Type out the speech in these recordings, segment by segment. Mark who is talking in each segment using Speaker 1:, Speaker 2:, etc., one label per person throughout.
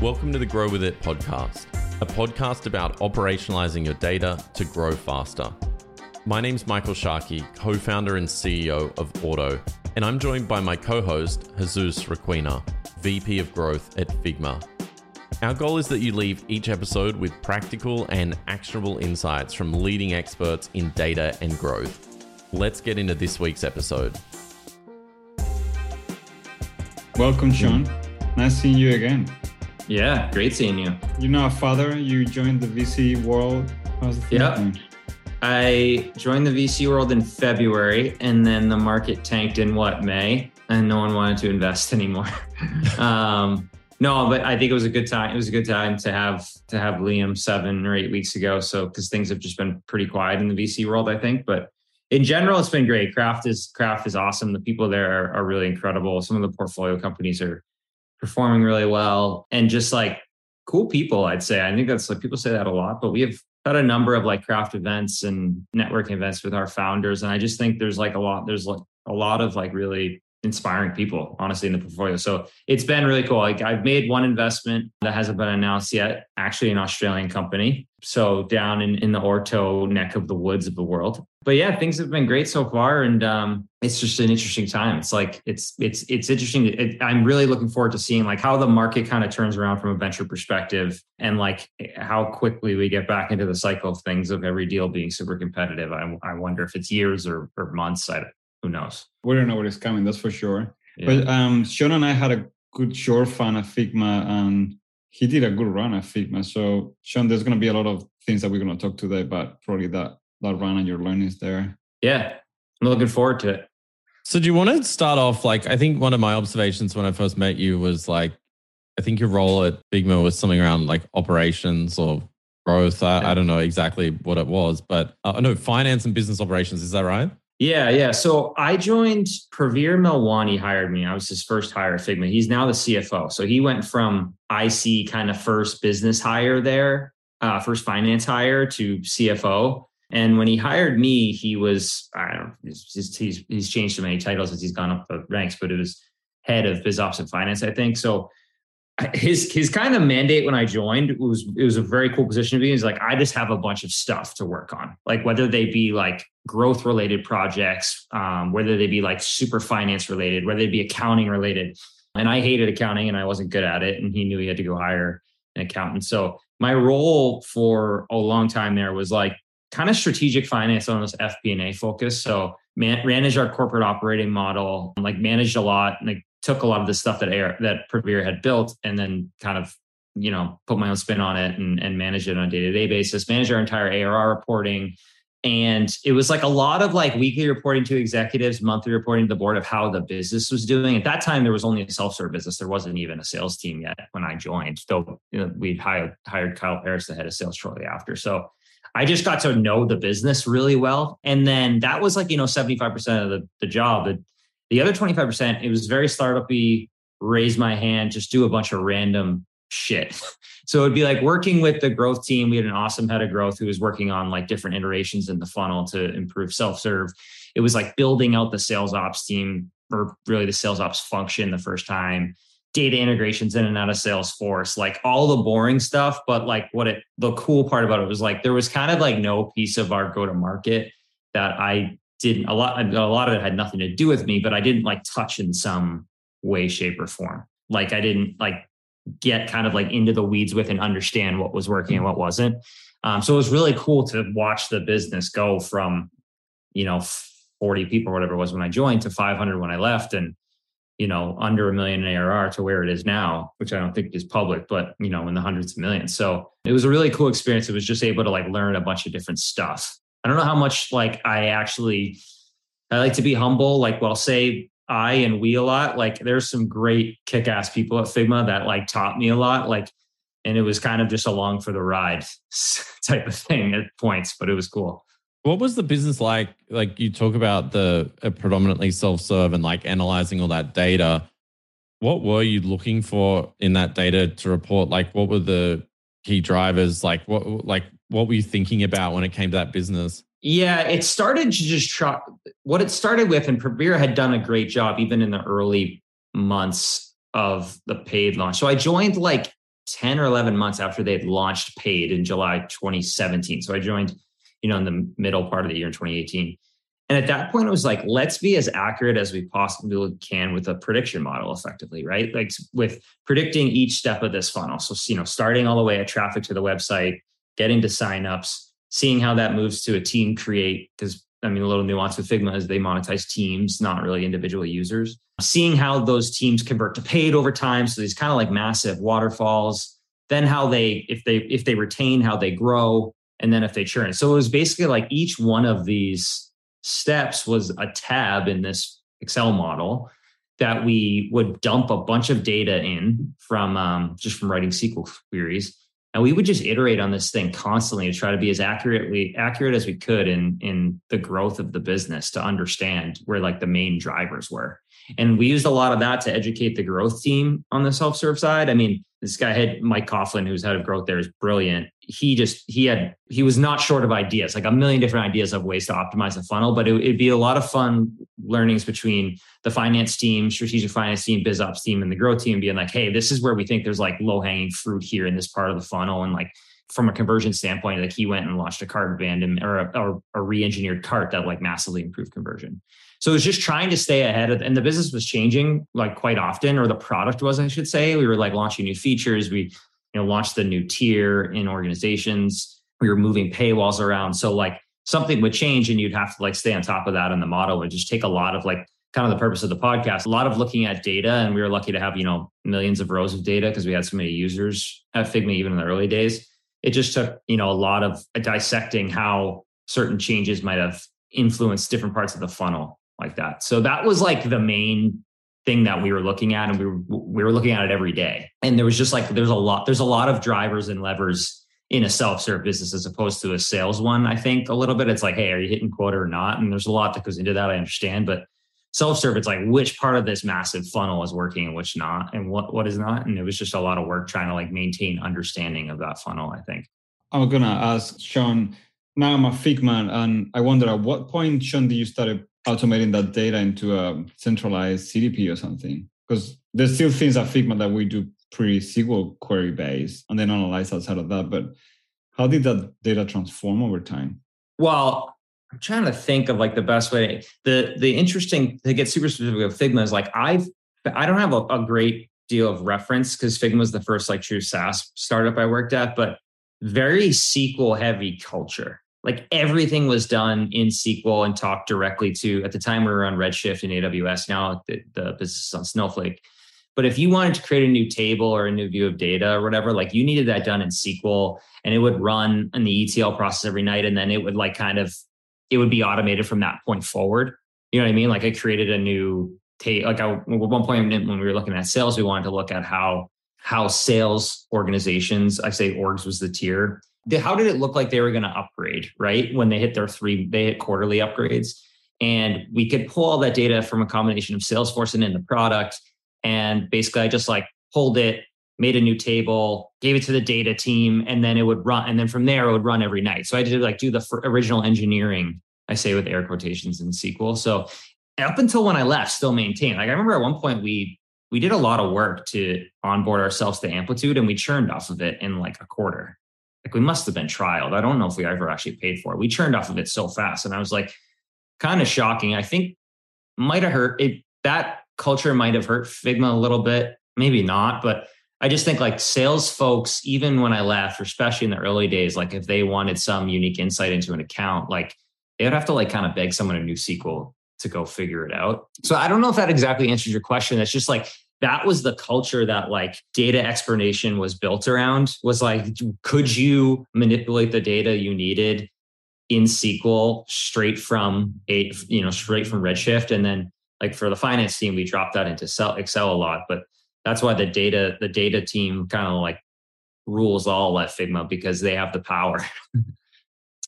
Speaker 1: Welcome to the Grow With It podcast, a podcast about operationalizing your data to grow faster. My name's Michael Sharkey, co founder and CEO of Ortto, and I'm joined by my co host, Jesus Requena, VP of Growth at Figma. Our goal is that you leave each episode with practical and actionable insights from leading experts in data and growth. Let's get into this week's episode.
Speaker 2: Welcome, Sean. Nice seeing you again.
Speaker 3: Yeah, great seeing you.
Speaker 2: You're now a father. You joined the VC world.
Speaker 3: How's the yeah. I joined the VC world in February, and then the market tanked in what May, and no one wanted to invest anymore. um, no, but I think it was a good time. It was a good time to have to have Liam seven or eight weeks ago. So because things have just been pretty quiet in the VC world, I think. But in general, it's been great. Craft is craft is awesome. The people there are, are really incredible. Some of the portfolio companies are performing really well and just like cool people i'd say. I think that's like people say that a lot but we have had a number of like craft events and networking events with our founders and i just think there's like a lot there's like a lot of like really inspiring people honestly in the portfolio. So it's been really cool. Like i've made one investment that hasn't been announced yet actually an australian company. So down in, in the Ortto neck of the woods of the world. But yeah things have been great so far and um, it's just an interesting time. It's like it's it's it's interesting. It, i'm really looking forward to seeing like how the market kind of turns around from a venture perspective and like how quickly we get back into the cycle of things of every deal being super competitive. I, I wonder if it's years or, or months. I, who knows?
Speaker 2: We don't know what is coming, that's for sure. Yeah. But um, Sean and I had a good short fun at Figma, and he did a good run at Figma. So, Sean, there's going to be a lot of things that we're going to talk today about probably that that run and your learnings there.
Speaker 3: Yeah, I'm looking forward to it.
Speaker 1: So, do you want to start off? Like, I think one of my observations when I first met you was like, I think your role at Figma was something around like operations or growth. I, yeah. I don't know exactly what it was, but uh, no, finance and business operations. Is that right?
Speaker 3: Yeah, yeah. So I joined Praveer Melwani hired me. I was his first hire at Figma. He's now the CFO. So he went from IC kind of first business hire there, uh, first finance hire to CFO. And when he hired me, he was I don't know, he's, he's, he's changed so many titles as he's gone up the ranks, but it was head of biz ops and finance, I think. So his his kind of mandate when I joined was it was a very cool position to be. He's like, I just have a bunch of stuff to work on, like whether they be like growth related projects, um, whether they be like super finance related, whether they be accounting related. And I hated accounting and I wasn't good at it, and he knew he had to go hire an accountant. So my role for a long time there was like kind of strategic finance on this FP&A focus. So man, managed our corporate operating model, like managed a lot, like took a lot of the stuff that Air, that Praveer had built and then kind of you know put my own spin on it and, and manage it on a day-to-day basis manage our entire arr reporting. And it was like a lot of like weekly reporting to executives monthly reporting to the board of how the business was doing. At that time there was only a self-serve business. There wasn't even a sales team yet when i joined though you know, we'd hired, hired Kyle Parrish the head of sales shortly after. So i just got to know the business really well. And then that was like you know 75% of the, the job the other 25%, it was very startupy, raise my hand, just do a bunch of random shit. So it'd be like working with the growth team. We had an awesome head of growth who was working on like different iterations in the funnel to improve self-serve. It was like building out the sales ops team or really the sales ops function the first time, data integrations in and out of Salesforce, like all the boring stuff. But like what it, the cool part about it was like there was kind of like no piece of our go to market that I didn't a lot a lot of it had nothing to do with me but i didn't like touch in some way shape or form. Like i didn't like get kind of like into the weeds with and understand what was working and what wasn't. Um, so it was really cool to watch the business go from you know 40 people or whatever it was when i joined to 500 when i left and you know under a million in arr to where it is now which i don't think is public but you know in the hundreds of millions. So it was a really cool experience. It was just able to like learn a bunch of different stuff I don't know how much like I actually I like to be humble. Like, well, say I and we a lot. Like, there's some great kick-ass people at Figma that like taught me a lot. Like, and it was kind of just along for the ride type of thing at points, but it was cool.
Speaker 1: What was the business like? Like you talk about the uh, predominantly self-serve and like analyzing all that data. What were you looking for in that data to report? Like, what were the key drivers? Like, what like what were you thinking about when it came to that business?
Speaker 3: Yeah, it started to just try what it started with, and Praveer had done a great job even in the early months of the paid launch. So I joined like 10 or 11 months after they had launched paid in July 2017. So I joined, you know, in the middle part of the year in 2018. And at that point, it was like, let's be as accurate as we possibly can with a prediction model, effectively, right? Like with predicting each step of this funnel. So, you know, starting all the way at traffic to the website, getting to signups, seeing how that moves to a team create, because I mean, a little nuance with Figma is they monetize teams, not really individual users. Seeing how those teams convert to paid over time. So these kind of like massive waterfalls. Then how they, if they, if they retain, how they grow, and then if they churn. So it was basically like each one of these steps was a tab in this Excel model that we would dump a bunch of data in from um, just from writing SQL queries and we would just iterate on this thing constantly to try to be as accurately accurate as we could in in the growth of the business to understand where like the main drivers were and we used a lot of that to educate the growth team on the self-serve side. I mean this guy had mike coughlin who's head of growth there is brilliant. He just he had he was not short of ideas like a million different ideas of ways to optimize the funnel but it, would be a lot of fun learnings between the finance team strategic finance team biz ops team and the growth team being like hey this is where we think there's like low hanging fruit here in this part of the funnel. And like from a conversion standpoint like he went and launched a cart band or a, or a re-engineered cart that like massively improved conversion so it was just trying to stay ahead of, and the business was changing like quite often, or the product was, I should say. We were like launching new features. We, you know, launched the new tier in organizations. We were moving paywalls around. So like something would change and you'd have to like stay on top of that. And the model would just take a lot of like kind of the purpose of the podcast, a lot of looking at data. And we were lucky to have, you know, millions of rows of data because we had so many users at Figma, even in the early days. It just took, you know, a lot of uh, dissecting how certain changes might have influenced different parts of the funnel like that. So that was like the main thing that we were looking at and we were we were looking at it every day. And there was just like there's a lot there's a lot of drivers and levers in a self-serve business as opposed to a sales one. I think a little bit it's like, hey, are you hitting quota or not? And there's a lot that goes into that. I understand, but self-serve it's like which part of this massive funnel is working and which not and what what is not and it was just a lot of work trying to like maintain understanding of that funnel i think
Speaker 2: i'm gonna ask sean now i'm a figma and i wonder at what point sean did you start automating that data into a centralized CDP or something. Because there's still things at Figma that we do pretty SQL query based and then analyze outside of that. But how did that data transform over time?
Speaker 3: Well, I'm trying to think of like the best way. The the interesting to get super specific of Figma is like I've I don't have a, a great deal of reference because Figma was the first like true SaaS startup I worked at, but very SQL heavy culture like everything was done in SQL and talked directly to at the time we were on Redshift and AWS. Now the, the business is on Snowflake. But if you wanted to create a new table or a new view of data or whatever, like you needed that done in SQL and it would run in the ETL process every night. And then it would like kind of, it would be automated from that point forward. You know what I mean? Like I created a new tape. Like I, at one point when we were looking at sales, we wanted to look at how, how sales organizations, I say orgs was the tier, how did it look like they were going to upgrade, right? When they hit their three, they hit quarterly upgrades. And we could pull all that data from a combination of Salesforce and in the product. And basically, I just like pulled it, made a new table, gave it to the data team, and then it would run. And then from there, it would run every night. So I did like do the original engineering, I say with air quotations in SQL. So up until when I left, still maintained. Like I remember at one point we we did a lot of work to onboard ourselves to Amplitude, and we churned off of it in like a quarter like we must have been trialed. I don't know if we ever actually paid for it. We churned off of it so fast. And I was like, kind of shocking. I think might have hurt it. That culture might have hurt Figma a little bit, maybe not, but I just think like sales folks, even when I left, especially in the early days, like if they wanted some unique insight into an account, like they would have to like kind of beg someone a new SQL to go figure it out. So I don't know if that exactly answers your question. It's just like that was the culture that like data explanation was built around was like could you manipulate the data you needed in SQL straight from a you know straight from Redshift? And then like for the finance team we dropped that into Excel a lot but that's why the data the data team kind of like rules all at Figma because they have the power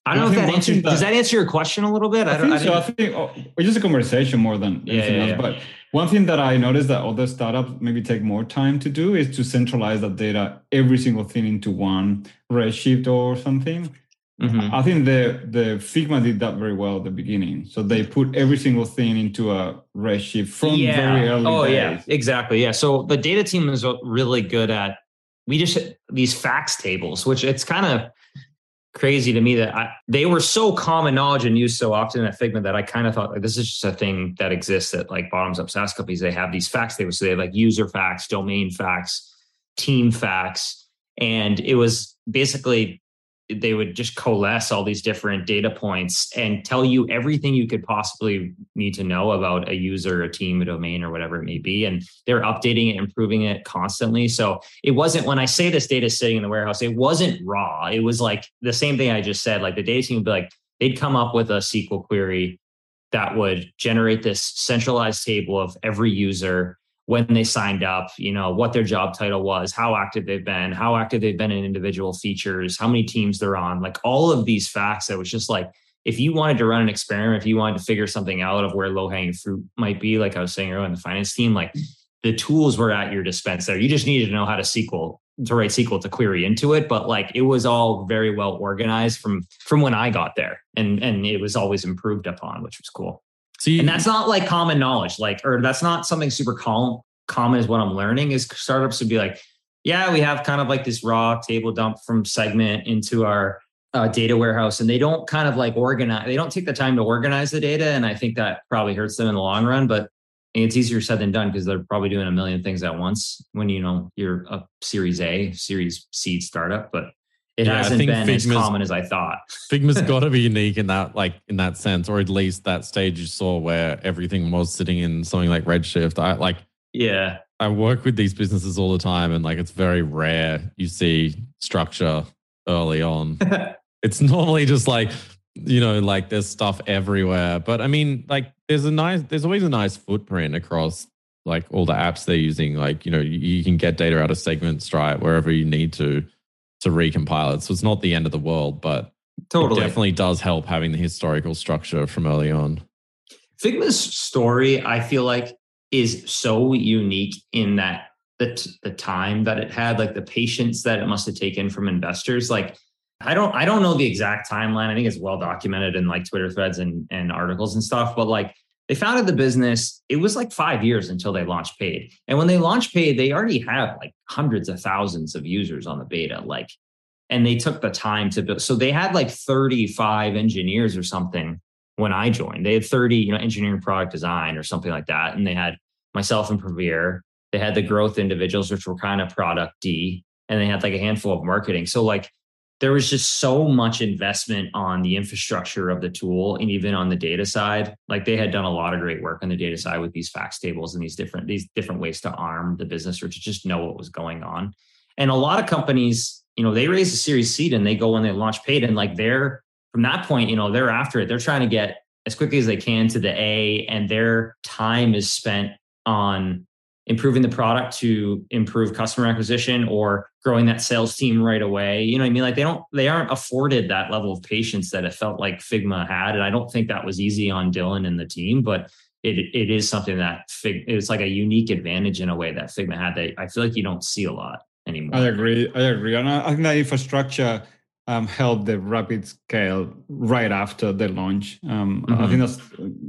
Speaker 3: I don't know if that answers. That, does that answer your question a little bit?
Speaker 2: I, I think I so. I think oh, it's just a conversation more than yeah, anything yeah, else. Yeah. But one thing that I noticed that other startups maybe take more time to do is to centralize that data, every single thing into one Redshift or something. Mm-hmm. I think the the Figma did that very well at the beginning. So they put every single thing into a Redshift from
Speaker 3: yeah.
Speaker 2: very early.
Speaker 3: Oh
Speaker 2: days.
Speaker 3: yeah, exactly. Yeah. So the data team is really good at we just these facts tables, which it's kind of crazy to me that I, they were so common knowledge and used so often at Figma that I kind of thought like this is just a thing that exists at like bottoms up SaaS companies. They have these facts tables, so they have like user facts, domain facts, team facts, and it was basically they would just coalesce all these different data points and tell you everything you could possibly need to know about a user, a team, a domain, or whatever it may be. And they're updating it, improving it constantly. So it wasn't when I say this data sitting in the warehouse, it wasn't raw. It was like the same thing I just said. Like the data team would be like, they'd come up with a SQL query that would generate this centralized table of every user when they signed up, you know, what their job title was, how active they've been, how active they've been in individual features, how many teams they're on, like all of these facts that was just like, if you wanted to run an experiment, if you wanted to figure something out of where low hanging fruit might be, like I was saying earlier in the finance team, like the tools were at your dispense there. You just needed to know how to SQL to write SQL to query into it, but like it was all very well organized from from when I got there, and and it was always improved upon, which was cool. And that's not like common knowledge, like, or that's not something super common. Common is what I'm learning is startups would be like, yeah, we have kind of like this raw table dump from segment into our uh, data warehouse, and they don't kind of like organize. They don't take the time to organize the data, and I think that probably hurts them in the long run. But it's easier said than done because they're probably doing a million things at once when you know you're a Series A, Series seed startup. But it yeah, hasn't been Figma's, as common as I thought.
Speaker 1: Figma's got to be unique in that, like in that sense, or at least that stage you saw where everything was sitting in something like Redshift. I like,
Speaker 3: yeah,
Speaker 1: I work with these businesses all the time, and like it's very rare you see structure early on. it's normally just like you know, like there's stuff everywhere. But I mean, like there's a nice, there's always a nice footprint across like all the apps they're using. Like you know, you, you can get data out of Segment, Stripe, wherever you need to to recompile it. So it's not the end of the world, but totally. it definitely does help having the historical structure from early on.
Speaker 3: Figma's story, I feel like, is so unique in that the, the time that it had, like the patience that it must have taken from investors. Like, I don't I don't know the exact timeline. I think it's well documented in like Twitter threads and, and articles and stuff, but like they founded the business. It was like five years until they launched paid. And when they launched paid, they already have like hundreds of thousands of users on the beta. Like, and they took the time to build. So they had like 35 engineers or something when I joined. They had 30, you know, engineering product design or something like that. And they had myself and Praveer. They had the growth individuals, which were kind of product D, and they had like a handful of marketing. So like there was just so much investment on the infrastructure of the tool and even on the data side. Like they had done a lot of great work on the data side with these facts tables and these different these different ways to arm the business or to just know what was going on. And a lot of companies you know they raise a series seed and they go and they launch paid and like they're from that point you know they're after it. They're trying to get as quickly as they can to the a and their time is spent on improving the product to improve customer acquisition or growing that sales team right away. You know what I mean? Like they don't, they aren't afforded that level of patience that it felt like Figma had. And I don't think that was easy on Dylan and the team, but it, it is something that Fig, it's like a unique advantage in a way that Figma had that I feel like you don't see a lot anymore.
Speaker 2: I agree. I agree. And I think that infrastructure um, helped the rapid scale right after the launch. Um, mm-hmm. I think that's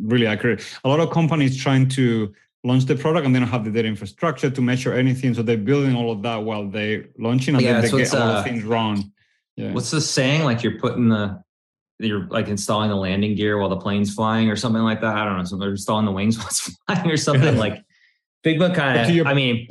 Speaker 2: really accurate. A lot of companies trying to launch the product and they don't have the data infrastructure to measure anything. So they're building all of that while they're launching and yeah, then they get all uh, the things wrong.
Speaker 3: Yeah. What's the saying? Like you're putting the you're like installing the landing gear while the plane's flying or something like that. I don't know. So they're installing the wings while it's flying or something like Figma kind of I mean,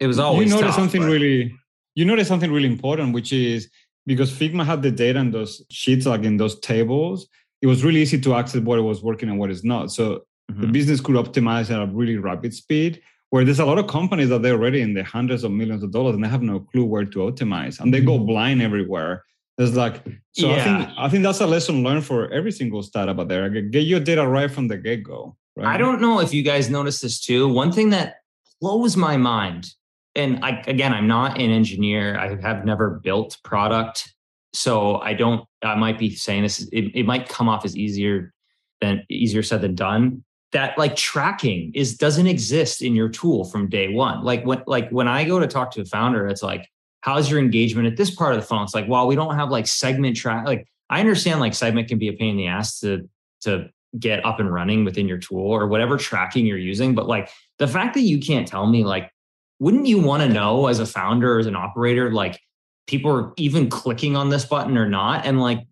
Speaker 3: it was always
Speaker 2: you notice
Speaker 3: tough,
Speaker 2: something
Speaker 3: but.
Speaker 2: really you notice something really important, which is because Figma had the data in those sheets, like in those tables, it was really easy to access what was working and what is not. So Mm-hmm. The business could optimize at a really rapid speed. Where there's a lot of companies that they're already in the hundreds of millions of dollars and they have no clue where to optimize and they go mm-hmm. blind everywhere. It's like so. Yeah. I think I think that's a lesson learned for every single startup out there. Get your data right from the get go. Right?
Speaker 3: I don't know if you guys noticed this too. One thing that blows my mind, and I, again, I'm not an engineer. I have never built product, so I don't. I might be saying this. It, it might come off as easier than easier said than done that like tracking is doesn't exist in your tool from day one. Like when like when I go to talk to a founder, it's like, how's your engagement at this part of the funnel? It's like, well, we don't have like segment track. Like I understand like segment can be a pain in the ass to to get up and running within your tool or whatever tracking you're using. But like the fact that you can't tell me like wouldn't you want to know as a founder, as an operator, like people are even clicking on this button or not? And like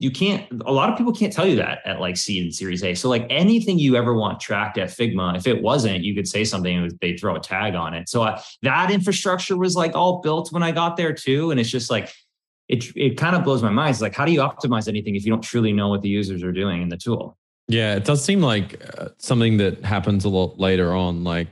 Speaker 3: you can't a lot of people can't tell you that at like seed and series a. So like anything you ever want tracked at figma if it wasn't you could say something and they'd throw a tag on it. So uh, that infrastructure was like all built when i got there too. And it's just like it, it kind of blows my mind. It's like how do you optimize anything if you don't truly know what the users are doing in the tool?
Speaker 1: Yeah it does seem like uh, something that happens a lot later on like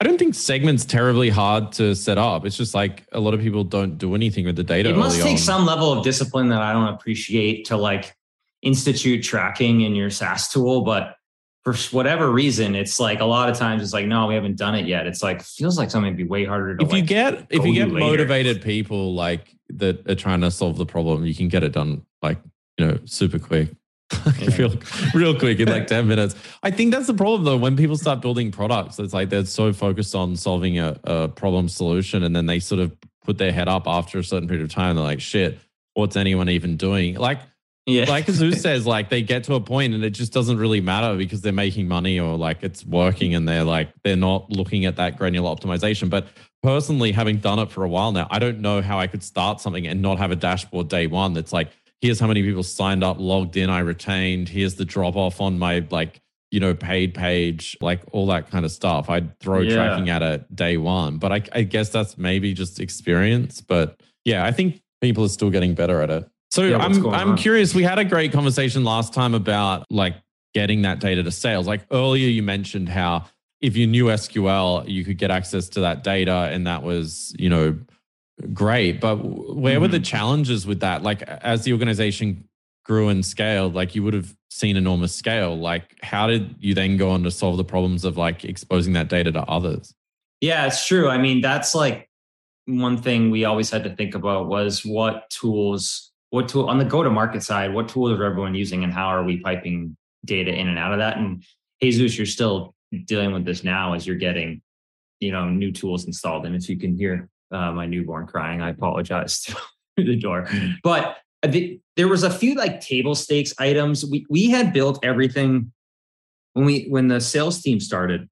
Speaker 1: I don't think segments terribly hard to set up. It's just like a lot of people don't do anything with the data.
Speaker 3: It must take
Speaker 1: on.
Speaker 3: some level of discipline that I don't appreciate to like institute tracking in your SaaS tool, but for whatever reason, it's like a lot of times it's like, no, we haven't done it yet. It's like feels like something would be way harder to.
Speaker 1: If like you get if you get motivated people like that are trying to solve the problem, you can get it done like you know super quick. I feel real quick in like 10 minutes. I think that's the problem though. When people start building products, it's like they're so focused on solving a, a problem solution and then they sort of put their head up after a certain period of time. They're like, shit, what's anyone even doing? Like, yeah. like Azu says, like they get to a point and it just doesn't really matter because they're making money or like it's working and they're like, they're not looking at that granular optimization. But personally, having done it for a while now, I don't know how I could start something and not have a dashboard day one that's like, here's how many people signed up, logged in, I retained. Here's the drop off on my like, you know, paid page, like all that kind of stuff. I'd throw yeah. tracking at it day one. But I, I guess that's maybe just experience. But yeah, I think people are still getting better at it. So yeah, I'm I'm on? curious. We had a great conversation last time about like getting that data to sales. Like earlier, you mentioned how if you knew SQL, you could get access to that data, and that was you know great. But where mm-hmm. were the mm-hmm. challenges with that? Like as the organization grew and scaled, like you would have seen enormous scale. Like how did you then go on to solve the problems of like exposing that data to others?
Speaker 3: Yeah, it's true. I mean, that's like one thing we always had to think about was what tools, what tool on the go to market side, what tools are everyone using and how are we piping data in and out of that? And Jesus, you're still dealing with this now as you're getting, you know, new tools installed. And if you can hear uh, my newborn crying. I apologize through the door. But the, there was a few like table stakes items. We we had built everything when we when the sales team started.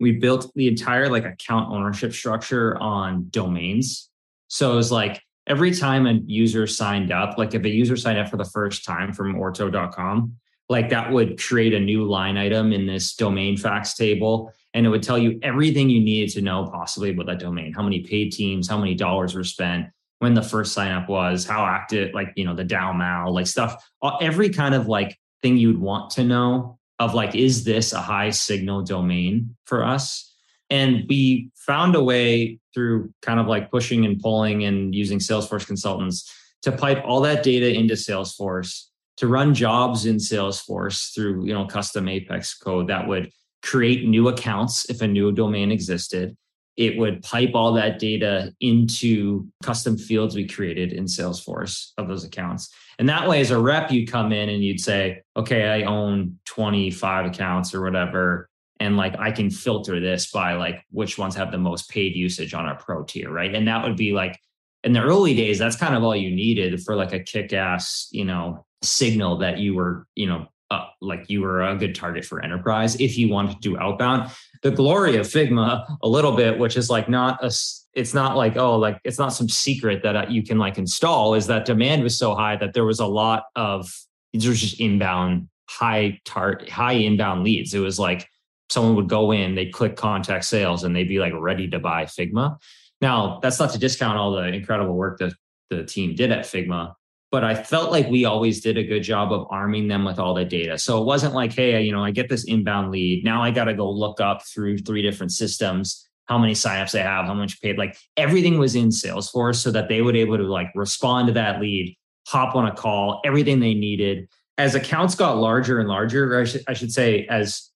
Speaker 3: We built the entire like account ownership structure on domains. So it was like every time a user signed up, like if a user signed up for the first time from ortto.com, like that would create a new line item in this domain facts table and it would tell you everything you needed to know possibly about that domain how many paid teams how many dollars were spent when the first sign up was how active like you know the DAU MAU like stuff. Every kind of like thing you'd want to know of like is this a high signal domain for us? And we found a way through kind of like pushing and pulling and using salesforce consultants to pipe all that data into salesforce to run jobs in Salesforce through, you know, custom Apex code that would create new accounts if a new domain existed. It would pipe all that data into custom fields we created in Salesforce of those accounts. And that way, as a rep, you'd come in and you'd say, okay, I own 25 accounts or whatever. And like I can filter this by like which ones have the most paid usage on our pro tier, right? And that would be like in the early days, that's kind of all you needed for like a kick ass, you know, signal that you were, you know, uh, like you were a good target for enterprise if you wanted to do outbound. The glory of Figma, a little bit, which is like not a, it's not like oh, like it's not some secret that uh, you can like install. Is that demand was so high that there was a lot of these were just inbound high tar high inbound leads. It was like someone would go in, they'd click contact sales, and they'd be like ready to buy Figma. Now that's not to discount all the incredible work that the team did at Figma, but I felt like we always did a good job of arming them with all the data. So it wasn't like, hey, you know, I get this inbound lead. Now I got to go look up through three different systems how many signups they have, how much paid. Like everything was in Salesforce so that they would able to like respond to that lead, hop on a call, everything they needed. As accounts got larger and larger, I should, I should say, as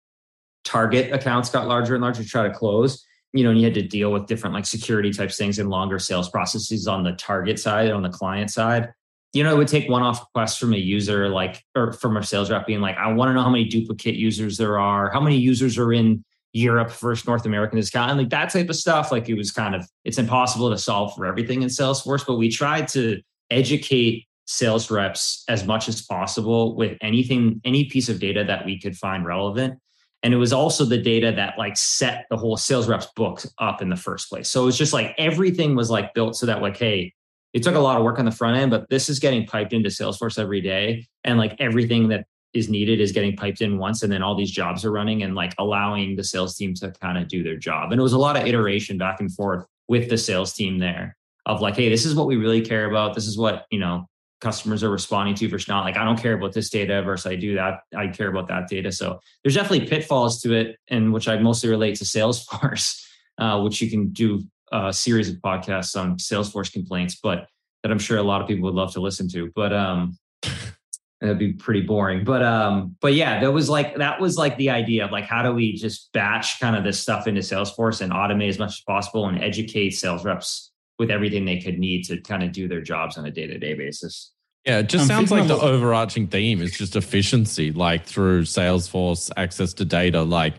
Speaker 3: target accounts got larger and larger to try to close, you know, and you had to deal with different like security types things and longer sales processes on the target side, on the client side you know, it would take one-off requests from a user, like or from a sales rep being like, I want to know how many duplicate users there are, how many users are in Europe versus North American discount, and like that type of stuff. Like it was kind of it's impossible to solve for everything in Salesforce, but we tried to educate sales reps as much as possible with anything, any piece of data that we could find relevant. And it was also the data that like set the whole sales reps book up in the first place. So it was just like everything was like built so that like, hey, it took a lot of work on the front end, but this is getting piped into Salesforce every day. And like everything that is needed is getting piped in once. And then all these jobs are running and like allowing the sales team to kind of do their job. And it was a lot of iteration back and forth with the sales team there of like, hey, this is what we really care about. This is what, you know, customers are responding to versus not. Like, I don't care about this data versus I do that. I care about that data. So there's definitely pitfalls to it, and which I mostly relate to Salesforce, uh, which you can do a series of podcasts on Salesforce complaints, but that I'm sure a lot of people would love to listen to. But um, that'd be pretty boring. But um, but yeah, that was like that was like the idea of like how do we just batch kind of this stuff into Salesforce and automate as much as possible and educate sales reps with everything they could need to kind of do their jobs on a day-to-day basis.
Speaker 1: Yeah, it just sounds like the overarching theme is just efficiency, like through Salesforce, access to data, like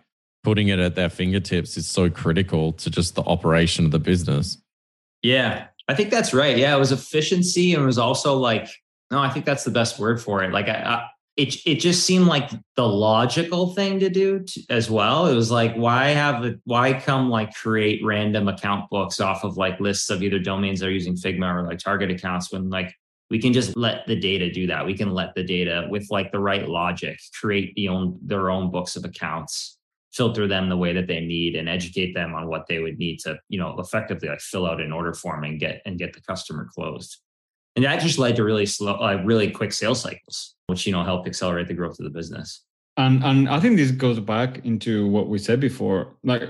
Speaker 1: putting it at their fingertips is so critical to just the operation of the business.
Speaker 3: Yeah, I think that's right. Yeah, it was efficiency and it was also like, no, I think that's the best word for it. Like, I, I it it just seemed like the logical thing to do to, as well. It was like, why have it? Why come like create random account books off of like lists of either domains that are using Figma or like target accounts when like we can just let the data do that. We can let the data with like the right logic create the own their own books of accounts, filter them the way that they need, and educate them on what they would need to you know effectively like fill out an order form and get and get the customer closed. And that just led to really slow, like really quick sales cycles, which you know helped accelerate the growth of the business.
Speaker 2: And and I think this goes back into what we said before. Like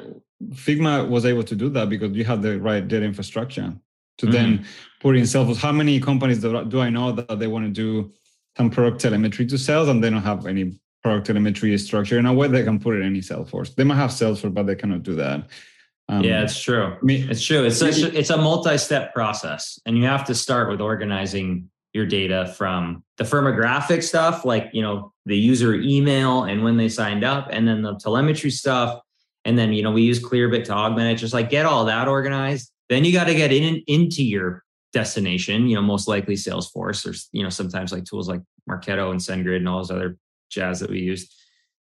Speaker 2: Figma was able to do that because you have the right data infrastructure to mm-hmm. then put in sales How many companies do, do I know that they want to do some product telemetry to sales and they don't have any product telemetry structure in a way they can put it in any Salesforce. They might have Salesforce, but they cannot do that.
Speaker 3: Um, yeah, it's true. it's true. It's such a, it's a multi-step process, and you have to start with organizing your data from the firmographic stuff, like you know the user email and when they signed up, and then the telemetry stuff, and then you know we use Clearbit to augment it. Just like get all that organized. Then you got to get in into your destination. You know, most likely Salesforce, or you know sometimes like tools like Marketo and SendGrid and all those other jazz that we use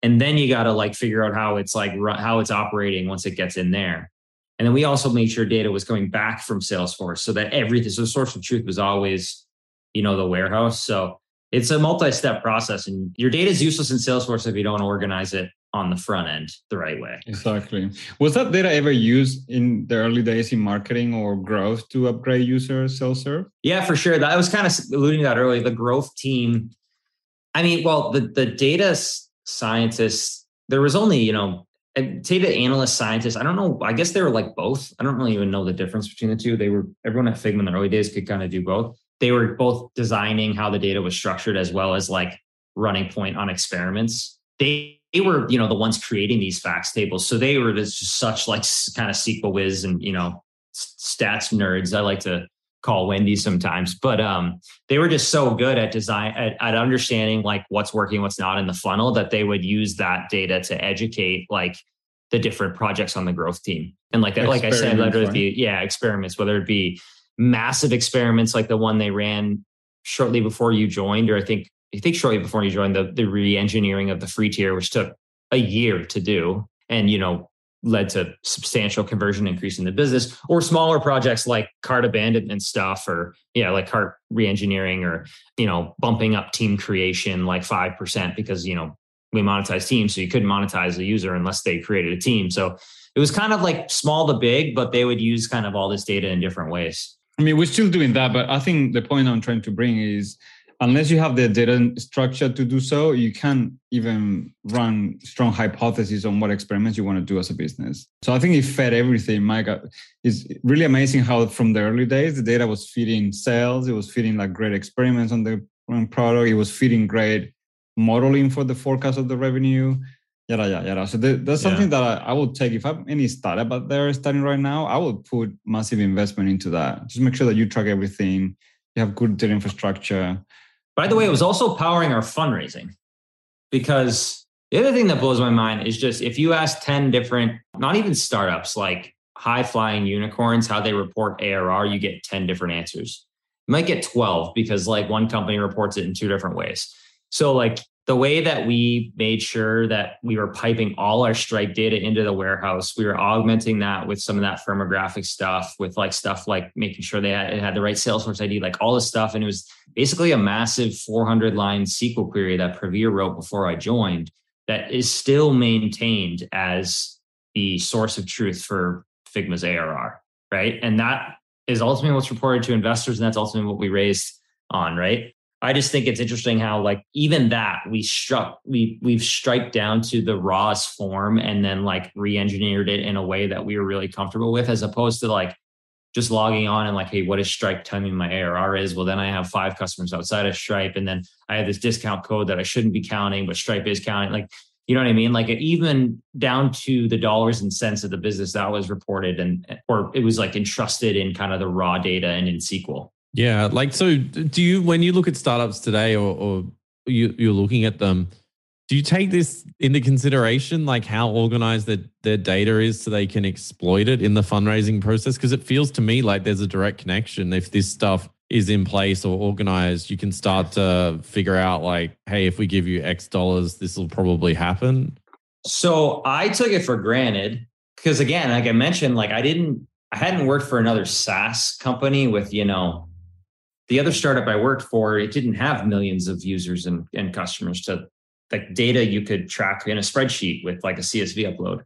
Speaker 3: and then you got to like figure out how it's like how it's operating once it gets in there. And then we also made sure data was coming back from salesforce so that everything so the source of truth was always you know the warehouse. So it's a multi-step process and your data is useless in salesforce if you don't organize it on the front end the right way.
Speaker 2: Exactly. Was that data ever used in the early days in marketing or growth to upgrade users self-serve?
Speaker 3: Yeah for sure. That I was kind of alluding to that earlier the growth team i mean well the the data scientists, there was only, you know, data analyst scientists. I don't know. I guess they were like both. I don't really even know the difference between the two. They were everyone at Figma in the early days could kind of do both. They were both designing how the data was structured as well as like running point on experiments. They, they were, you know, the ones creating these facts tables. So they were just such like kind of SQL whiz and, you know, stats nerds. I like to call Wendy sometimes, but um, they were just so good at design at, at, understanding like what's working, what's not in the funnel that they would use that data to educate like the different projects on the growth team. And like like I said, whether it be yeah experiments, whether it be massive experiments like the one they ran shortly before you joined, or I think I think shortly before you joined the the re-engineering of the free tier, which took a year to do, and you know led to substantial conversion increase in the business or smaller projects like cart abandonment stuff or yeah like cart reengineering or you know bumping up team creation like 5% because you know we monetize teams so you couldn't monetize the user unless they created a team. So it was kind of like small to big but they would use kind of all this data in different ways.
Speaker 2: I mean we're still doing that but i think the point i'm trying to bring is unless you have the data structure to do so, you can't even run strong hypotheses on what experiments you want to do as a business. So I think it fed everything. Mike, it's really amazing how from the early days the data was feeding sales, it was feeding like great experiments on the product, it was feeding great modeling for the forecast of the revenue. Yada yada yada. So that's something yeah. that I, I would take if I'm any startup out there starting right now. I would put massive investment into that. Just make sure that you track everything. You have good data infrastructure
Speaker 3: by the way, it was also powering our fundraising because the other thing that blows my mind is just if you ask 10 different, not even startups, like high flying unicorns, how they report ARR, you get 10 different answers. You might get 12 because like one company reports it in two different ways. So like the way that we made sure that we were piping all our Stripe data into the warehouse, we were augmenting that with some of that firmographic stuff, with like stuff like making sure they had, had the right Salesforce ID, like all this stuff. And it was basically a massive 400 line SQL query that Praveer wrote before I joined that is still maintained as the source of truth for Figma's ARR, right? And that is ultimately what's reported to investors, and that's ultimately what we raised on, right? I just think it's interesting how like even that we struck we we've striped down to the rawest form and then like re-engineered it in a way that we were really comfortable with as opposed to like just logging on and like hey what is stripe telling me my arr is? Well then i have five customers outside of stripe and then i have this discount code that i shouldn't be counting but stripe is counting like you know what i mean? Like even down to the dollars and cents of the business that was reported and or it was like entrusted in kind of the raw data and in sql
Speaker 1: yeah, like so. Do you when you look at startups today, or, or you, you're looking at them, do you take this into consideration, like how organized their, their data is so they can exploit it in the fundraising process? Because it feels to me like there's a direct connection. If this stuff is in place or organized, you can start to figure out, like, hey, if we give you X dollars, this will probably happen.
Speaker 3: So I took it for granted because, again, like I mentioned, like I didn't, I hadn't worked for another SaaS company with, you know, the other startup I worked for, it didn't have millions of users and, and customers to like data you could track in a spreadsheet with like a CSV upload.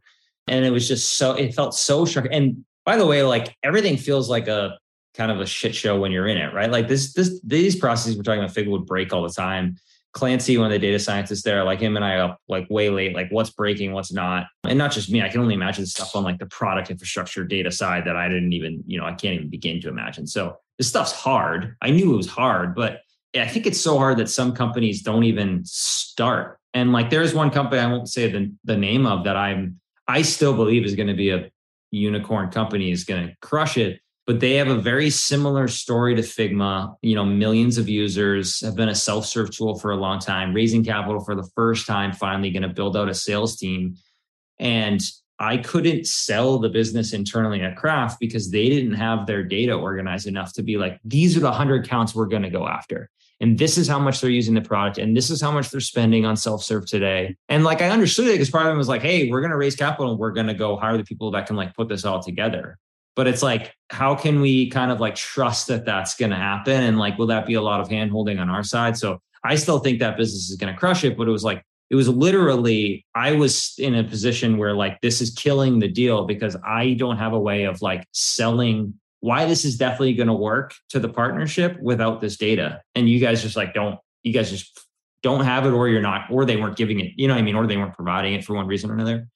Speaker 3: And it was just so, it felt so sharp. And by the way, like everything feels like a kind of a shit show when you're in it, right? Like this, this, these processes we're talking about Figma would break all the time. Clancy, one of the data scientists there, like him and I up like way late, like what's breaking, what's not. And not just me, I can only imagine stuff on like the product infrastructure data side that I didn't even, you know, I can't even begin to imagine. So this stuff's hard. I knew it was hard, but I think it's so hard that some companies don't even start. And like there's one company I won't say the, the name of that I'm I still believe is going to be a unicorn company is going to crush it. But they have a very similar story to Figma. You know, millions of users have been a self-serve tool for a long time, raising capital for the first time, finally going to build out a sales team. And I couldn't sell the business internally at Craft because they didn't have their data organized enough to be like, these are the 100 accounts we're going to go after. And this is how much they're using the product. And this is how much they're spending on self serve today. And like, I understood it because part of them was like, hey, we're going to raise capital and we're going to go hire the people that can like put this all together. But it's like, how can we kind of like trust that that's going to happen? And like, will that be a lot of hand holding on our side? So I still think that business is going to crush it. But it was like, it was literally i was in a position where like this is killing the deal because i don't have a way of like selling why this is definitely going to work to the partnership without this data. And you guys just like don't you guys just don't have it or you're not or they weren't giving it you know what i mean? Or they weren't providing it for one reason or another.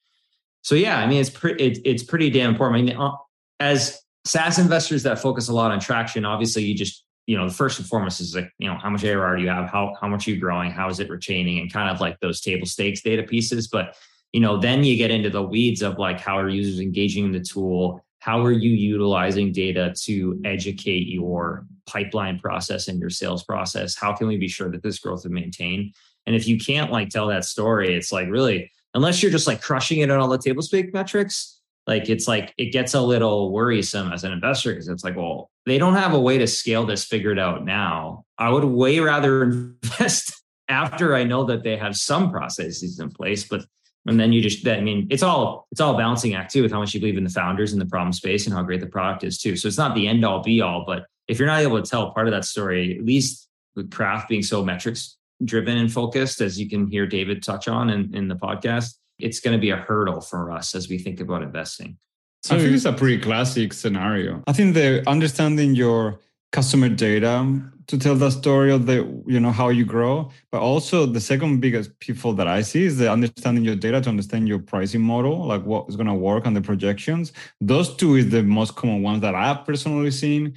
Speaker 3: So yeah i mean it's pretty it, it's pretty damn important i mean uh, as SaaS investors that focus a lot on traction, obviously you just you know, the first and foremost is like, you know, how much ARR do you have? How how much are you growing? How is it retaining? And kind of like those table stakes data pieces. But you know, then you get into the weeds of like how are users engaging in the tool? How are you utilizing data to educate your pipeline process and your sales process? How can we be sure that this growth is maintained? And if you can't like tell that story, it's like really, unless you're just like crushing it on all the table stake metrics, like it's like it gets a little worrisome as an investor because it's like, well, they don't have a way to scale this figured out now. I would way rather invest after I know that they have some processes in place, but and then you just I mean it's all it's all balancing act too with how much you believe in the founders and the problem space and how great the product is too. So it's not the end all be all, but if you're not able to tell part of that story, at least with craft being so metrics driven and focused, as you can hear David touch on in, in the podcast, it's going to be a hurdle for us as we think about investing.
Speaker 2: So I think it's a pretty classic scenario. I think the understanding your customer data to tell the story of the you know how you grow but also the second biggest pitfall that i see is the understanding your data to understand your pricing model like what is going to work on the projections those two is the most common ones that i've personally seen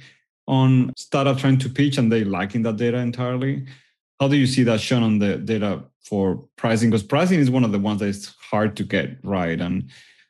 Speaker 2: on startup trying to pitch and they liking that data entirely how do you see that shown on the data for pricing because pricing is one of the ones that is hard to get right and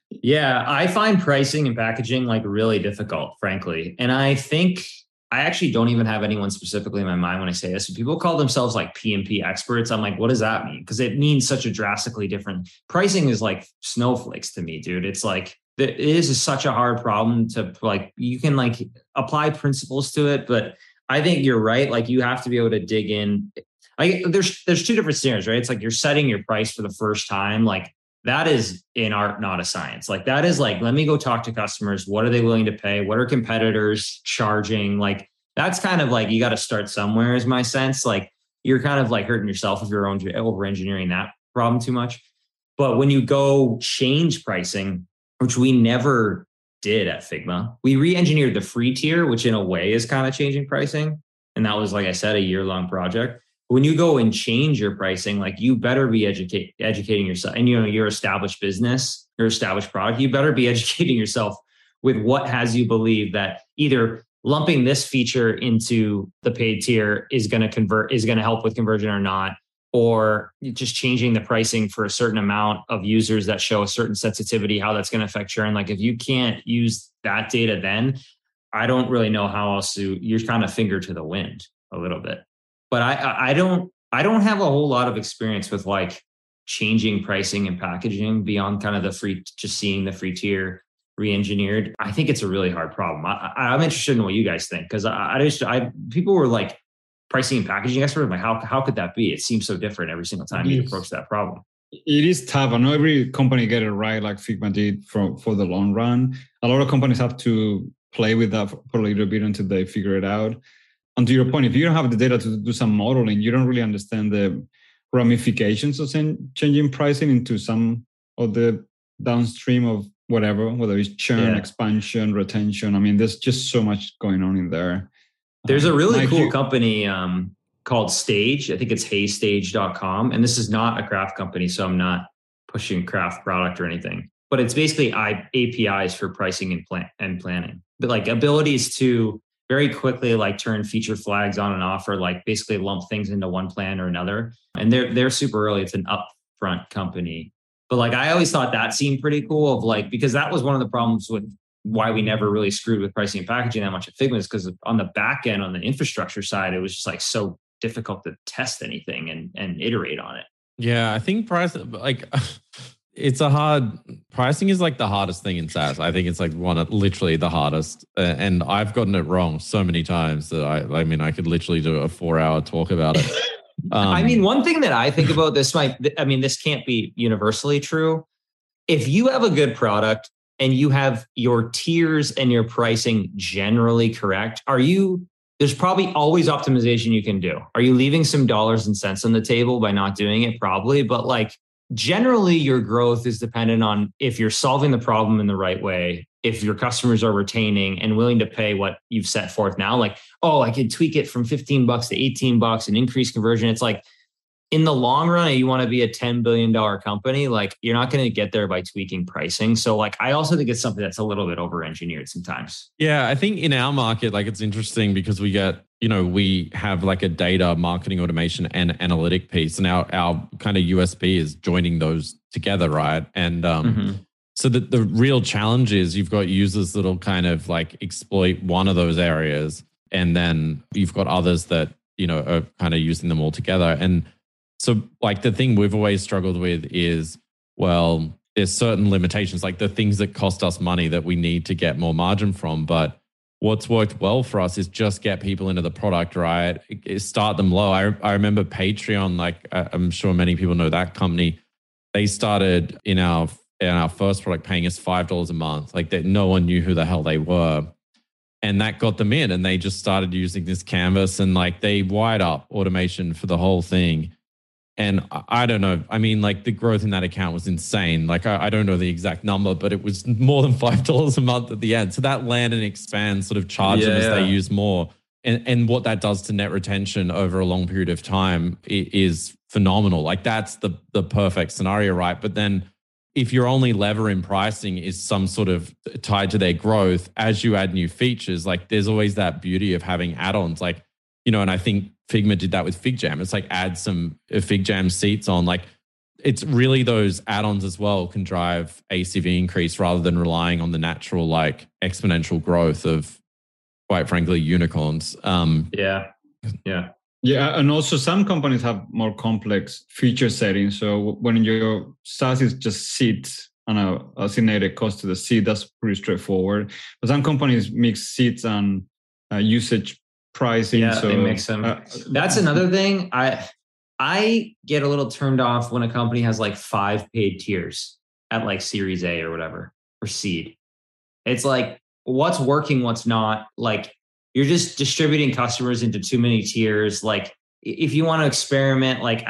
Speaker 3: yeah i find pricing and packaging like really difficult frankly and i think i actually don't even have anyone specifically in my mind when i say this people call themselves like pmp experts i'm like what does that mean? Because it means such a drastically different pricing is like snowflakes to me dude it's like it is such a hard problem to like you can like apply principles to it but i think you're right like you have to be able to dig in there's there's two different scenarios, right? It's like you're setting your price for the first time, like that is an art, not a science. Like that is like, let me go talk to customers. What are they willing to pay? What are competitors charging? Like that's kind of like you got to start somewhere, is my sense. Like you're kind of like hurting yourself if you're over engineering that problem too much. But when you go change pricing, which we never did at Figma, we re-engineered the free tier, which in a way is kind of changing pricing. And that was, like I said, a year-long project when you go and change your pricing, like you better be educate, educating yourself. And you know, your established business, your established product, you better be educating yourself with what has you believe that either lumping this feature into the paid tier is going to convert, is going to help with conversion or not, or just changing the pricing for a certain amount of users that show a certain sensitivity, how that's going to affect churn. Like if you can't use that data, then I don't really know how else to, you're kind of finger to the wind a little bit but I I don't I don't have a whole lot of experience with like changing pricing and packaging beyond kind of the free just seeing the free tier re-engineered. I think it's a really hard problem. I, I'm interested in what you guys think because I, I just I people were like pricing and packaging experts. Like how how could that be? It seems so different every single time you approach that problem.
Speaker 2: It is tough. I know every company get it right, like Figma did for for the long run. A lot of companies have to play with that for a little bit until they figure it out and to your point, if you don't have the data to do some modeling, you don't really understand the ramifications of changing pricing into some of the downstream of whatever, whether it's churn, yeah. expansion, retention. I mean, there's just so much going on in there.
Speaker 3: There's a really cool you, company um, called Stage. I think it's heystage.com. And this is not a craft company, so I'm not pushing craft product or anything. But it's basically APIs for pricing and plan and planning. But like abilities to very quickly like turn feature flags on and off or like basically lump things into one plan or another. And they're they're super early. It's an upfront company. But like I always thought that seemed pretty cool of like because that was one of the problems with why we never really screwed with pricing and packaging that much at Figma is because on the back end, on the infrastructure side, it was just like so difficult to test anything and and iterate on it.
Speaker 1: Yeah, I think price like it's a hard pricing is like the hardest thing in SaaS. I think it's like one of literally the hardest, and I've gotten it wrong so many times that I, I mean, I could literally do a four-hour talk about it.
Speaker 3: Um, I mean, one thing that I think about this might, I mean, this can't be universally true. If you have a good product and you have your tiers and your pricing generally correct, are you? There's probably always optimization you can do. Are you leaving some dollars and cents on the table by not doing it? Probably, but like generally your growth is dependent on if you're solving the problem in the right way if your customers are retaining and willing to pay what you've set forth now like oh i could tweak it from 15 bucks to 18 bucks and increase conversion. It's like in the long run you want to be a 10 billion dollar company like you're not going to get there by tweaking pricing so like i also think it's something that's a little bit over engineered sometimes
Speaker 1: yeah i think in our market like it's interesting because we get you know, we have like a data marketing automation and analytic piece. And our, our kind of USP is joining those together, right? And um, mm-hmm. so the, the real challenge is you've got users that'll kind of like exploit one of those areas. And then you've got others that, you know, are kind of using them all together. And so, like, the thing we've always struggled with is, well, there's certain limitations, like the things that cost us money that we need to get more margin from. But what's worked well for us is just get people into the product right? Start them low. I, I remember patreon like i'm sure many people know that company. They started in our in our first product paying us five dollars a month. Like that no one knew who the hell they were. And that got them in and they just started using this canvas and like they wired up automation for the whole thing and I don't know. I mean, like the growth in that account was insane. Like I, I don't know the exact number, but it was more than five dollars a month at the end. So that land and expand sort of charge yeah, as yeah. they use more. And and what that does to net retention over a long period of time is phenomenal. Like that's the the perfect scenario, right? But then if your only lever in pricing is some sort of tied to their growth, as you add new features, like there's always that beauty of having add-ons. Like, you know, and I think Figma did that with FigJam. It's like add some uh, FigJam seats on. Like it's really those add-ons as well can drive ACV increase rather than relying on the natural like exponential growth of quite frankly unicorns.
Speaker 3: Um, yeah, yeah.
Speaker 2: Yeah, and also some companies have more complex feature settings. So when your SaaS is just seats and a assignated cost to the seat, that's pretty straightforward. But some companies mix seats and uh, usage pricing.
Speaker 3: Yeah, so, they mix them. Uh, That's another thing. I I get a little turned off when a company has like five paid tiers at like Series A or whatever or seed. It's like what's working, what's not. Like you're just distributing customers into too many tiers. Like if you want to experiment, like,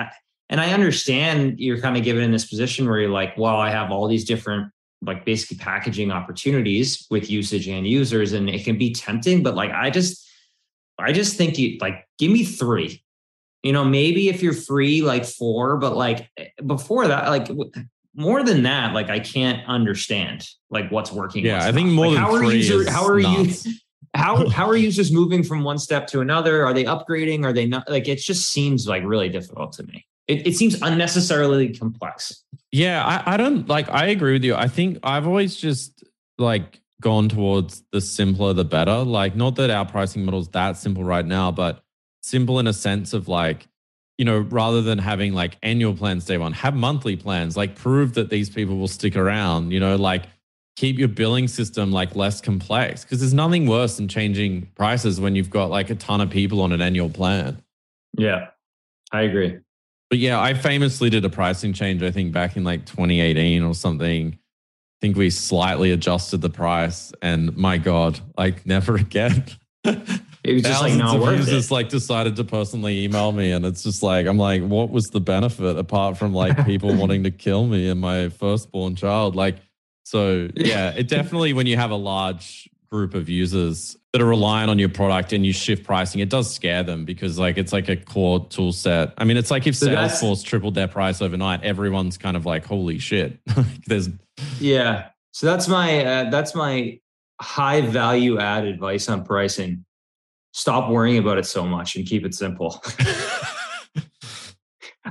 Speaker 3: and I understand you're kind of given in this position where you're like, well, I have all these different like basically packaging opportunities with usage and users, and it can be tempting. But like, I just, I just think you like give me three. You know, maybe if you're free, like four, but like eh, before that, like more than that, like I can't understand like what's working.
Speaker 1: Yeah,
Speaker 3: what's
Speaker 1: I think
Speaker 3: not.
Speaker 1: more
Speaker 3: like,
Speaker 1: than
Speaker 3: how are
Speaker 1: three
Speaker 3: user, how are
Speaker 1: nuts.
Speaker 3: you how how are users moving from one step to another? Are they upgrading? Are they not? Like it just seems like really difficult to me. It, it seems unnecessarily complex.
Speaker 1: Yeah, I, I don't like. I agree with you. I think I've always just like gone towards the simpler the better. Like, not that our pricing model is that simple right now, but simple in a sense of like, you know, rather than having like annual plans day one, have monthly plans. Like, prove that these people will stick around. You know, like keep your billing system like less complex because there's nothing worse than changing prices when you've got like a ton of people on an annual plan.
Speaker 3: Yeah, I agree.
Speaker 1: But yeah, I famously did a pricing change, I think back in like 2018 or something. I think we slightly adjusted the price and my God, like never again.
Speaker 3: It was just like not
Speaker 1: of
Speaker 3: worth
Speaker 1: users
Speaker 3: it.
Speaker 1: like decided to personally email me and it's just like I'm like, what was the benefit apart from like people wanting to kill me and my firstborn child? Like so yeah, it definitely when you have a large group of users that are relying on your product and you shift pricing, it does scare them because like it's like a core tool set. I mean, it's like if
Speaker 3: So
Speaker 1: Salesforce tripled their price overnight, everyone's kind of like, holy shit. There's
Speaker 3: Yeah. So that's my uh, that's my high value add advice on pricing. Stop worrying about it so much and keep it simple.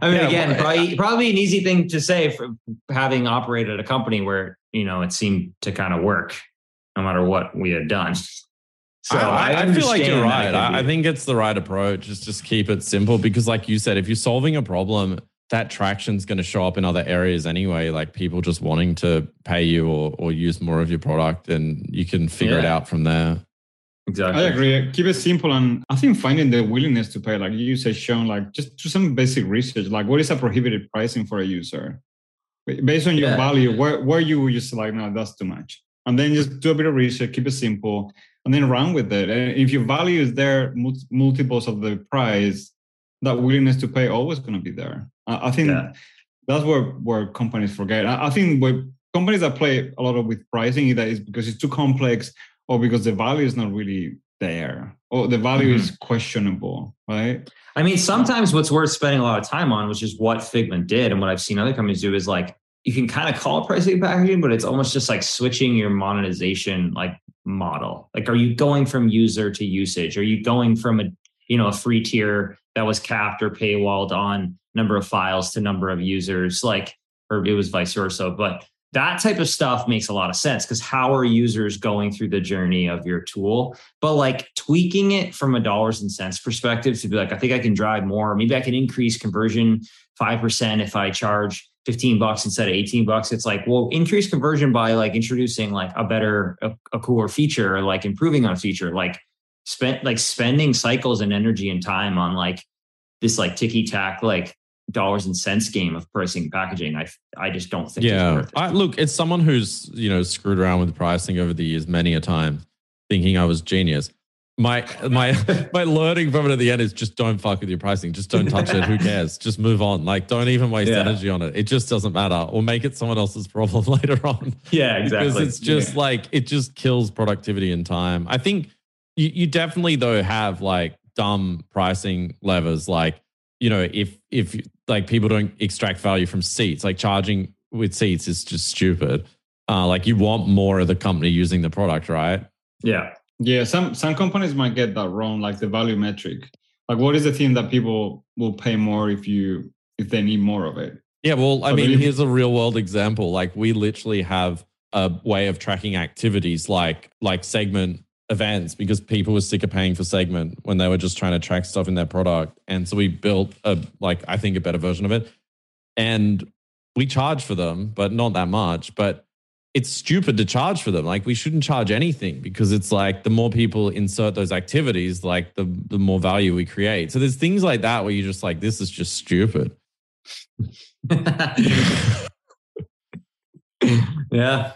Speaker 3: I mean,
Speaker 1: Yeah,
Speaker 3: again,
Speaker 1: well,
Speaker 3: probably, probably an easy thing to say for having operated a company where you know it seemed to kind of work, no matter what we had done. So
Speaker 1: I, I, I feel like you're right. I, I think it's the right approach. Is just keep it simple because, like you said, if you're solving a problem, that traction's going to show up in other areas anyway. Like people just wanting to pay you or or use more of your product, and you can figure it out from there.
Speaker 3: exactly.
Speaker 2: I agree. Keep it simple, and I think finding the willingness to pay, like you said, Sean, like just do some basic research. Like, what is a prohibited pricing for a user? Based on your
Speaker 3: Yeah.
Speaker 2: value, where where you would just like, no, that's too much, and then just do a bit of research, keep it simple, and then run with it. And if your value is there, multiples of the price, that willingness to pay always going to be there. I, I think
Speaker 3: Yeah.
Speaker 2: that's where where companies forget. I, I think where companies that play a lot of with pricing either is because it's too complex or because the value is not really there or the value mm-hmm. is questionable, right?
Speaker 3: I mean, sometimes what's worth spending a lot of time on, which is what Figma did and what I've seen other companies do, is like you can kind of call it pricing packaging, but it's almost just like switching your monetization like model. Like, are you going from user to usage? Are you going from a you know a free tier that was capped or paywalled on number of files to number of users? Like, or it was vice versa. But that type of stuff makes a lot of sense because how are users going through the journey of your tool? But like tweaking it from a dollars and cents perspective to be like, I think I can drive more. Maybe I can increase conversion 5% if I charge 15 bucks instead of 18 bucks. It's like, well, increase conversion by like introducing like a better, a, a cooler feature or like improving on a feature, like spent like spending cycles and energy and time on like this like ticky tack, like dollars and cents game of pricing and packaging. I, I just don't think it's
Speaker 1: Yeah,
Speaker 3: worth it.
Speaker 1: I, look, it's someone who's you know screwed around with pricing over the years many a time, thinking I was genius. My my my learning from it at the end is just don't fuck with your pricing. Just don't touch it. Who cares? Just move on. Like don't even waste
Speaker 3: Yeah.
Speaker 1: energy on it. It just doesn't matter. Or make it someone else's problem later on.
Speaker 3: Yeah, exactly.
Speaker 1: Because it's just like it just kills productivity and time. I think you, you definitely though have like dumb pricing levers like you know if if like people don't extract value from seats like charging with seats is just stupid uh like you want more of the company using the product right
Speaker 3: yeah.
Speaker 2: Yeah, some some companies might get that wrong, like the value metric. Like, what is the thing that people will pay more if you if they need more of it?
Speaker 1: yeah well i
Speaker 2: But
Speaker 1: mean
Speaker 2: if-
Speaker 1: here's a real world example like we literally have a way of tracking activities like like segment events because people were sick of paying for segment when they were just trying to track stuff in their product and so we built a like i think a better version of it and we charge for them but not that much but it's stupid to charge for them. Like we shouldn't charge anything because it's like the more people insert those activities, like the the more value we create. So there's things like that where you're just like, this is just stupid.
Speaker 3: yeah.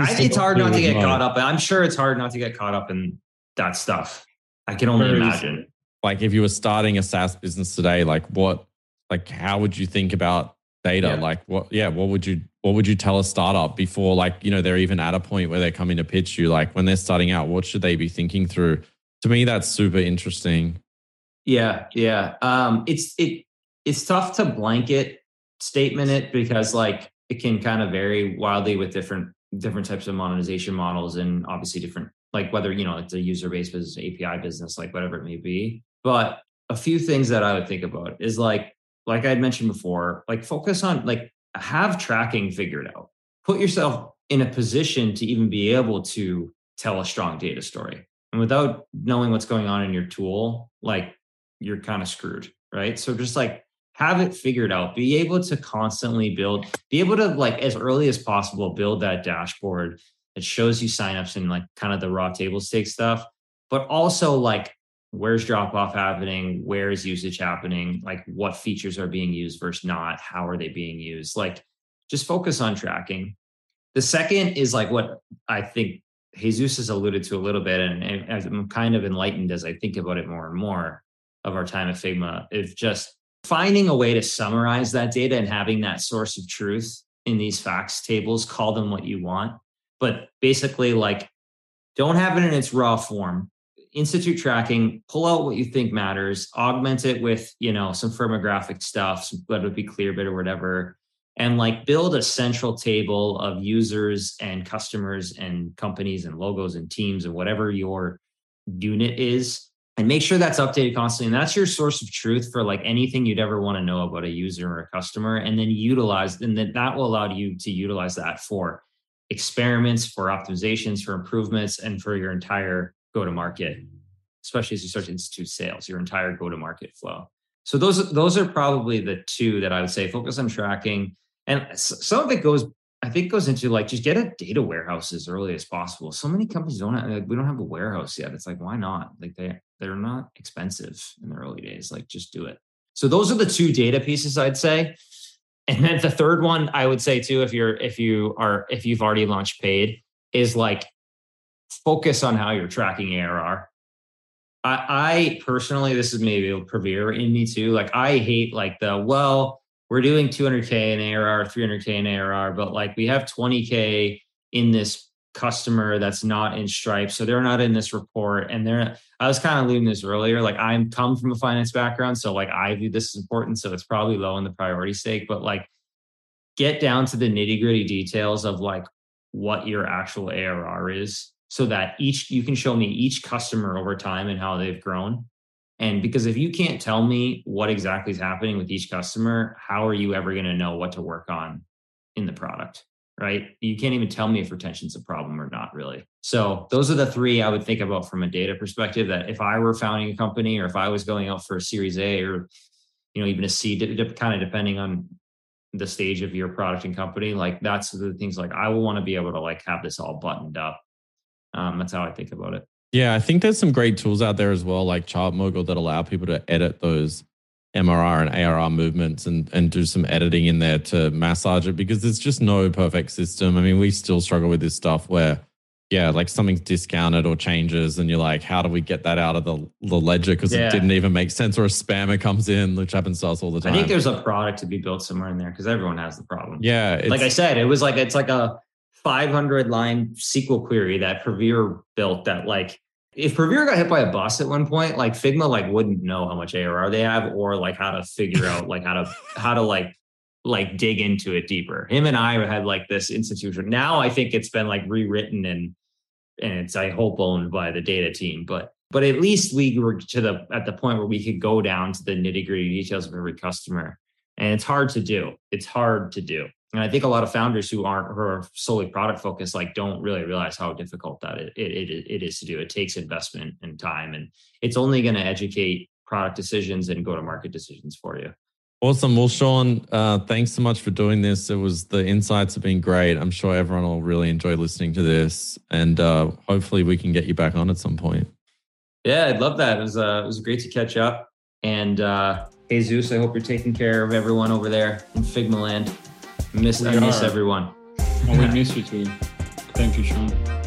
Speaker 3: I think it's hard not to get caught up. I'm sure it's hard not to get caught up in that stuff. I can only imagine.
Speaker 1: Like if you were starting a SaaS business today, like what like how would you think about data? Yeah. Like what yeah, what would you what would you tell a startup before like you know they're even at a point where they're coming to pitch you like when they're starting out what should they be thinking through to me that's super interesting
Speaker 3: yeah yeah um it's it it's tough to blanket statement it because like it can kind of vary wildly with different different types of monetization models and obviously different like whether you know it's a user based business api business like whatever it may be but a few things that i would think about is like like i had mentioned before like focus on like have tracking figured out. Put yourself in a position to even be able to tell a strong data story. And without knowing what's going on in your tool, like you're kind of screwed, right? So just like have it figured out, be able to constantly build, be able to like as early as possible build that dashboard that shows you signups and like kind of the raw table stake stuff, but also like where's drop off happening? Where is usage happening? Like what features are being used versus not? How are they being used? Like just focus on tracking. The second is like what i think jesus has alluded to a little bit and, and i'm kind of enlightened as i think about it more and more of our time at figma is just finding a way to summarize that data and having that source of truth in these facts tables call them what you want but basically like don't have it in its raw form institute tracking, pull out what you think matters, augment it with, you know, some firmographic stuff, whether it would be Clearbit or whatever, and like build a central table of users and customers and companies and logos and teams and whatever your unit is. And make sure that's updated constantly. And that's your source of truth for like anything you'd ever want to know about a user or a customer. And then utilize, and then that will allow you to utilize that for experiments, for optimizations, for improvements, and for your entire go to market, especially as you start to institute sales, your entire go to market flow. So those those are probably the two that I would say focus on tracking, and some of it goes I think goes into like just get a data warehouse as early as possible. So many companies don't have, like, we don't have a warehouse yet. It's like why not? Like they they're not expensive in the early days. Like just do it. So those are the two data pieces I'd say. And then the third one I would say too, if you're if you are if you've already launched paid, is like focus on how you're tracking ARR. I, I personally, this is maybe a Praveer in me too. Like I hate like the well, we're doing 200k in ARR, 300k in ARR, but like we have 20k in this customer that's not in Stripe, so they're not in this report. And they're I was kind of alluding this earlier. Like I'm come from a finance background, so like I view this as important, so it's probably low in the priority stake. But like get down to the nitty gritty details of like what your actual ARR is so that each you can show me each customer over time and how they've grown. And because if you can't tell me what exactly is happening with each customer, how are you ever going to know what to work on in the product? Right. You can't even tell me if retention's a problem or not, really. So, those are the three I would think about from a data perspective. That if I were founding a company or if I was going out for a series A or, you know, even a C, kind of depending on the stage of your product and company, like that's the things like I will want to be able to like have this all buttoned up um, that's how I think about it.
Speaker 1: Yeah, I think there's some great tools out there as well, like ChartMogul, that allow people to edit those MRR and ARR movements and and do some editing in there to massage it because there's just no perfect system. I mean, we still struggle with this stuff where, yeah, like something's discounted or changes, and you're like, how do we get that out of the, the ledger because yeah. it didn't even make sense, or a spammer comes in, which happens to us all the time.
Speaker 3: I think there's a product to be built somewhere in there because everyone has the problem.
Speaker 1: Yeah,
Speaker 3: like I said, it was like it's like a 500 line SQL query that Praveer built that like if Praveer got hit by a bus at one point, like Figma like wouldn't know how much ARR they have or like how to figure out like how to how to like like dig into it deeper. Him and I had like this institution. Now I think it's been like rewritten and and it's I hope owned by the data team. But but at least we were to the at the point where we could go down to the nitty gritty details of every customer. And it's hard to do. It's hard to do and I think a lot of founders who aren't who are solely product focused like don't really realize how difficult that it, it, it is to do. It takes investment and time, and it's only going to educate product decisions and go to market decisions for you.
Speaker 1: Awesome. Well, Sean, uh, thanks so much for doing this. It was the insights have been great. I'm sure everyone will really enjoy listening to this, and uh, hopefully we can get you back on at some point.
Speaker 3: Yeah, I'd love that. It was uh, it was great to catch up. And uh, Jesus, I hope you're taking care of everyone over there in Figma land. Miss, I miss everyone.
Speaker 2: Oh, we miss you too. Thank you, Sean.